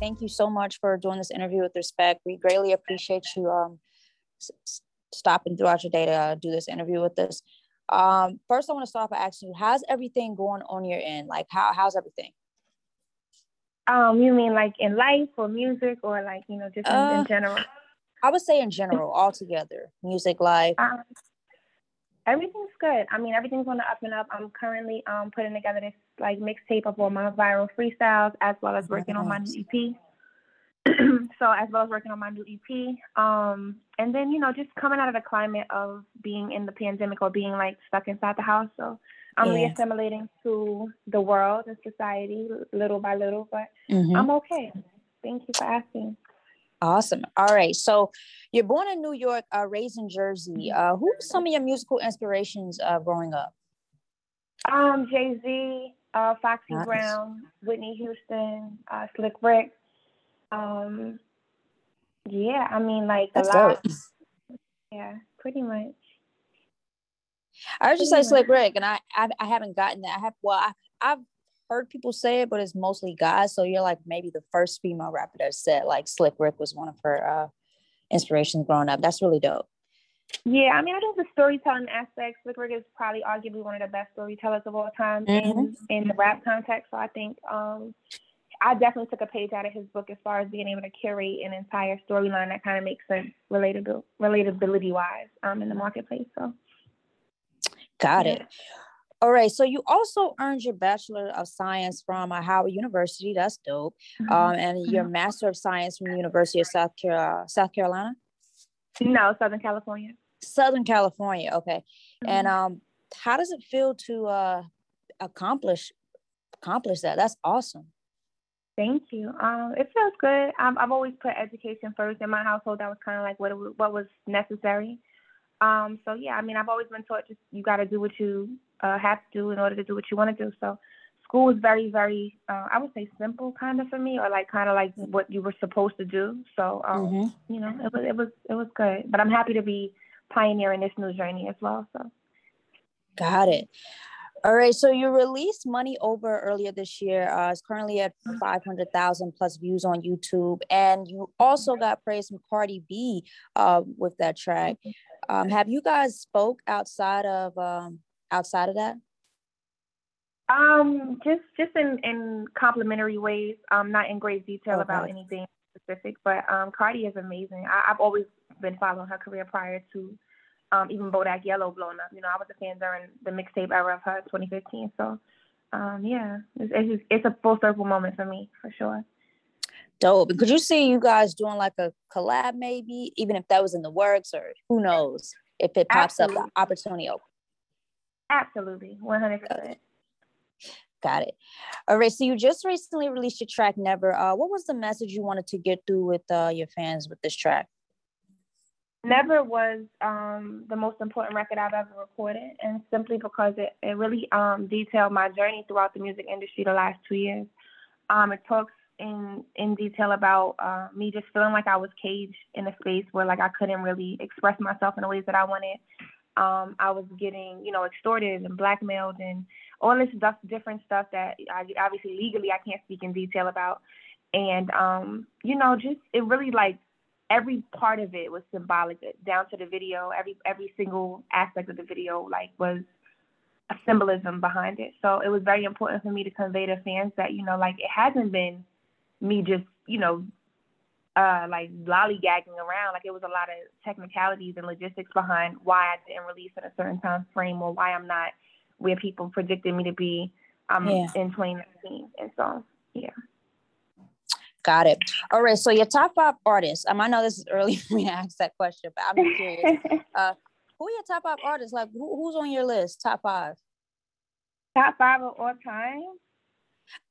thank you so much for doing this interview with respect. We greatly appreciate you um, s- stopping throughout your day to uh, do this interview with us. Um, first, I want to start by asking you, how's everything going on your end? Like, how how's everything? Um, you mean like in life or music or like you know just in, uh, in general? I would say in general, altogether, music, life. Um, everything's good. I mean, everything's on the up and up. I'm currently um putting together this like mixtape of all my viral freestyles as well as working on my new EP. so as well as working on my new EP. Um, and then you know just coming out of the climate of being in the pandemic or being like stuck inside the house. So I'm yeah. reassimilating to the world and society little by little, but mm-hmm. I'm okay. Thank you for asking. Awesome. All right. So you're born in New York, uh, raised in Jersey. Uh, who were some of your musical inspirations uh, growing up? Um, Jay Z, uh, Foxy nice. Brown, Whitney Houston, uh, Slick Rick. Um, yeah, I mean, like That's a lot. Dope. Yeah, pretty much. I heard you say Slick Rick, and I, I I haven't gotten that. I have well, I, I've heard people say it, but it's mostly guys. So you're like maybe the first female rapper that said like Slick Rick was one of her uh, inspirations growing up. That's really dope. Yeah, I mean, I think the storytelling aspect, Slick Rick is probably arguably one of the best storytellers of all time mm-hmm. in in the rap context. So I think um, I definitely took a page out of his book as far as being able to curate an entire storyline that kind of makes sense relatable relatability wise um, in the marketplace. So got yeah. it. All right. So you also earned your Bachelor of Science from uh, Howard University. That's dope. Mm-hmm. Um, and your mm-hmm. Master of Science from the University of South, Car- South Carolina? No, Southern California. Southern California. Okay. Mm-hmm. And um, how does it feel to uh, accomplish accomplish that? That's awesome. Thank you. Um, it feels good. I've, I've always put education first in my household. That was kind of like what it, what was necessary. Um, so yeah, I mean, I've always been taught just you got to do what you uh, have to do in order to do what you want to do. So school was very, very, uh, I would say simple kind of for me, or like kind of like what you were supposed to do. So, um, mm-hmm. you know, it was, it was, it was good. But I'm happy to be pioneering this new journey as well. So. Got it. All right, so you released Money Over earlier this year. Uh, it's currently at 500,000 plus views on YouTube. And you also got praise from Cardi B uh, with that track. Um, have you guys spoke outside of um, outside of that? Um, just just in in complimentary ways. Um, not in great detail okay. about anything specific, but um, Cardi is amazing. I, have always been following her career prior to um even Bodak Yellow blowing up. You know, I was a fan during the mixtape era of her, 2015. So, um, yeah, it's it's, just, it's a full circle moment for me for sure. Dope. Could you see you guys doing like a collab, maybe, even if that was in the works, or who knows if it pops Absolutely. up, the opportunity. Absolutely, one hundred percent. Got it. All right. So you just recently released your track "Never." Uh, what was the message you wanted to get through with uh, your fans with this track? Never was um, the most important record I've ever recorded, and simply because it, it really um, detailed my journey throughout the music industry the last two years. Um, it talks in in detail about uh, me just feeling like I was caged in a space where like I couldn't really express myself in the ways that I wanted um, I was getting, you know, extorted and blackmailed and all this stuff, different stuff that I obviously legally I can't speak in detail about. And um, you know, just it really like every part of it was symbolic, down to the video. Every every single aspect of the video like was a symbolism behind it. So it was very important for me to convey to fans that you know, like it hasn't been me just you know uh, like lollygagging around. Like it was a lot of technicalities and logistics behind why I didn't release in a certain time frame or why I'm not where people predicted me to be um, yeah. in 2019. And so, yeah. Got it. All right. So your top five artists. Um, I know this is early for me to ask that question, but I'm curious. uh, who are your top five artists? Like who, who's on your list? Top five. Top five of all time.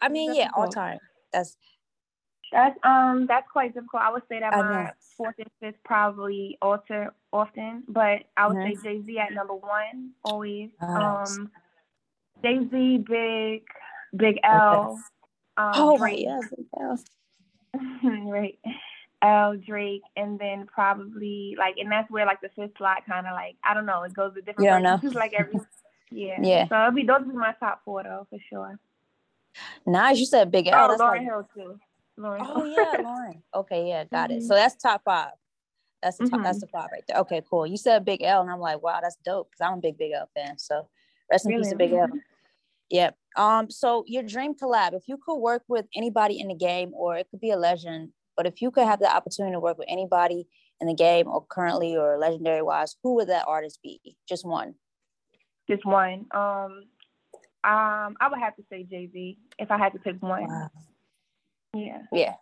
I mean, yeah, all time. That's that's um that's quite difficult. I would say that my fourth and fifth probably alter often, but I would mm-hmm. say Jay Z at number one always. Um, Jay Z, Big, Big L. Um, oh Drake. right, Big L. right. L Drake, and then probably like, and that's where like the fifth slot kind of like I don't know. It goes to different. You don't know. like every. Yeah. Yeah. So it'll be those are my top four though for sure. Nice. You said Big L. Oh, Lauryn like, Hill too. Lauryn. Oh yeah, Lauryn. Okay, yeah, got mm-hmm. it. So that's top five. That's the top, mm-hmm. that's the five right there. Okay, cool. You said Big L, and I'm like, wow, that's dope because I'm a big Big L fan. So rest in really? peace to Big L. Yeah. Um. So your dream collab, if you could work with anybody in the game, or it could be a legend, but if you could have the opportunity to work with anybody in the game, or currently, or legendary wise, who would that artist be? Just one. Just one. Um. Um. I would have to say Jay Z if I had to pick one. Wow. Yeah. Yeah.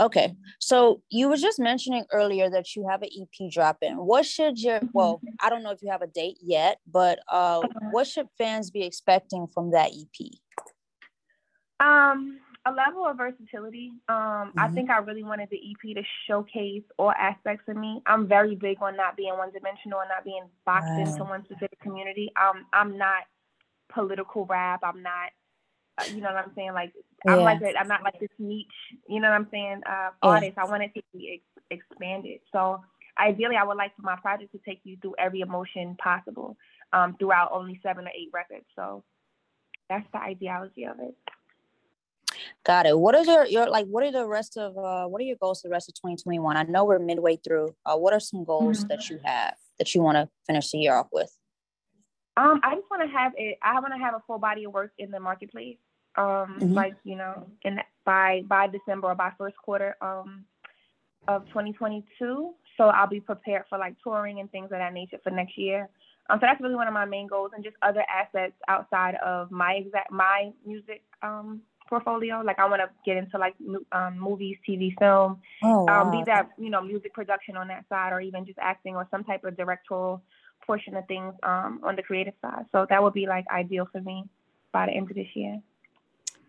Okay, so you were just mentioning earlier that you have an EP dropping. What should your mm-hmm. well, I don't know if you have a date yet, but uh, uh-huh. what should fans be expecting from that EP? Um, a level of versatility. Um, mm-hmm. I think I really wanted the EP to showcase all aspects of me. I'm very big on not being one dimensional and not being boxed wow. into one specific community. Um, I'm not political rap. I'm not you know what I'm saying? Like I'm like a, I'm not like this niche, you know what I'm saying? Uh, artist. I want it to be ex- expanded. So ideally, I would like for my project to take you through every emotion possible um, throughout only seven or eight records. So that's the ideology of it. Got it. What is your, your like? What are the rest of uh, what are your goals for the rest of 2021? I know we're midway through. Uh, what are some goals mm-hmm. that you have that you want to finish the year off with? Um, I just want to have it. I want to have a full body of work in the marketplace. Um, mm-hmm. like you know, in by by December or by first quarter um of 2022. So I'll be prepared for like touring and things of that nature for next year. Um, so that's really one of my main goals, and just other assets outside of my exact my music um portfolio. Like I want to get into like um, movies, TV, film. Oh, wow. um, be that you know music production on that side, or even just acting or some type of directorial portion of things um, on the creative side. So that would be like ideal for me by the end of this year.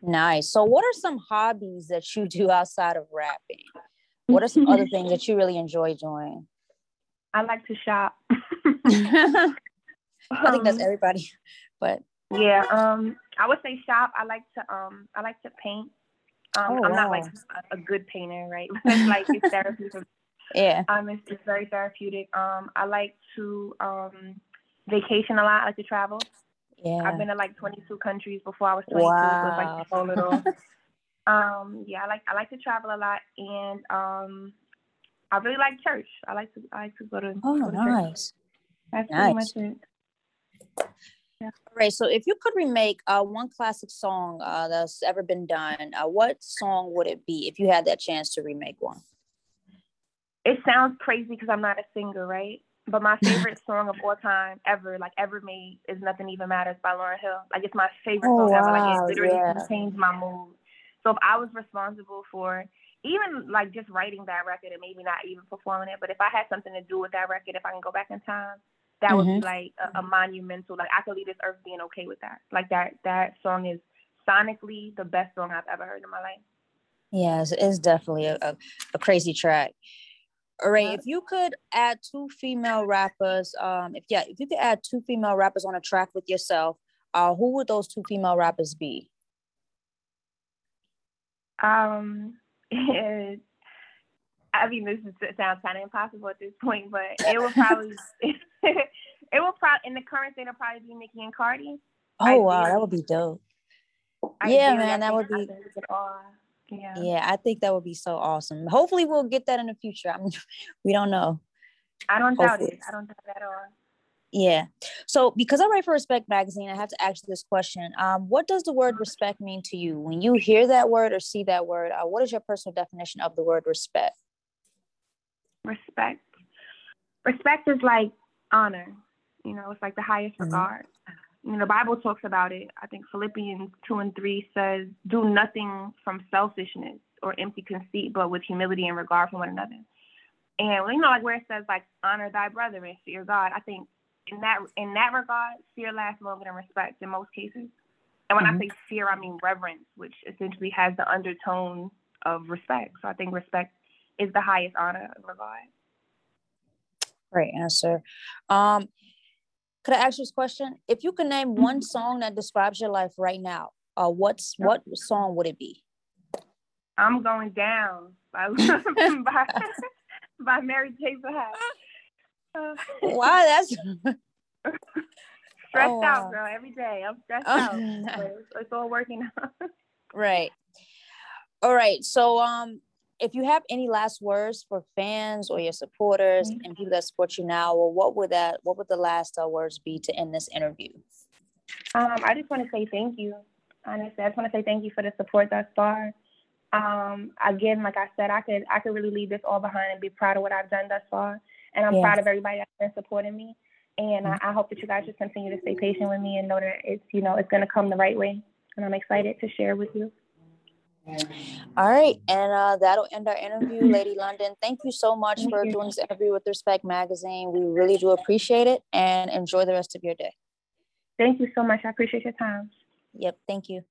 Nice. So, what are some hobbies that you do outside of rapping? What are some other things that you really enjoy doing? I like to shop. I think that's um, everybody, but yeah. Um, I would say shop. I like to um, I like to paint. Um, oh, I'm wow. not like a, good painter, right? like it's therapy for yeah. Um, it's, it's very therapeutic. Um, I like to um vacation a lot. I like to travel. Yeah. I've been to like 22 countries before I was 22. Wow. So it's like so little. um, yeah, I like I like to travel a lot, and um, I really like church. I like to I like to go to. Oh, go to nice. Church. That's nice. pretty much it. Yeah. All right. So, if you could remake uh, one classic song uh, that's ever been done, uh, what song would it be if you had that chance to remake one? It sounds crazy because I'm not a singer, right? But my favorite song of all time ever, like ever made, is "Nothing Even Matters" by Lauryn Hill. Like it's my favorite oh, song wow, ever. Like it literally yeah. changed my mood. So if I was responsible for even like just writing that record and maybe not even performing it, but if I had something to do with that record, if I can go back in time, that mm-hmm. would be mm-hmm. like a, a monumental. Like I could leave this earth being okay with that. Like that that song is sonically the best song I've ever heard in my life. Yes, it's definitely a, a, a crazy track. All right, if you could add two female rappers, um, if yeah, if you could add two female rappers on a track with yourself, uh, who would those two female rappers be? Um, I mean, this is, sounds kind of impossible at this point, but it will probably, it will probably in the current state, it'll probably be Nicki and Cardi. Oh wow, that would be dope. yeah, man, that would be. Yeah. Yeah, I think that would be so awesome. Hopefully, we'll get that in the future. I mean, we don't know. I don't Hopefully. doubt it. I don't doubt it at all. Yeah. So, because I write for Respect Magazine, I have to ask you this question. Um, what does the word respect mean to you? When you hear that word or see that word, uh, what is your personal definition of the word respect? Respect. Respect is like honor. You know, it's like the highest mm-hmm. You know, the Bible talks about it. I think Philippians 2 and 3 says, Do nothing from selfishness or empty conceit, but with humility and regard for one another. And you know, like where it says like honor thy brother and fear God, I think in that in that regard, fear lasts longer than respect in most cases. And when mm-hmm. I say fear, I mean reverence, which essentially has the undertone of respect. So I think respect is the highest honor and regard. Great answer. Um, could I ask you this question? If you could name one song that describes your life right now, uh, what's what song would it be? I'm going down by by, by Mary J. Blige. Uh, wow, that's stressed oh, out, girl. Every day I'm stressed oh. out. it's, it's all working out. right. All right. So um if you have any last words for fans or your supporters mm-hmm. and people that support you now, well, what would that what would the last uh, words be to end this interview? Um, I just want to say thank you. Honestly, I just want to say thank you for the support thus far. Um, again, like I said, I could I could really leave this all behind and be proud of what I've done thus far, and I'm yes. proud of everybody that's been supporting me. And I, I hope that you guys just continue to stay patient with me and know that it's you know it's going to come the right way. And I'm excited to share with you. All right, and uh, that'll end our interview, Lady London. Thank you so much Thank for you. doing this interview with Respect Magazine. We really do appreciate it, and enjoy the rest of your day. Thank you so much. I appreciate your time. Yep. Thank you.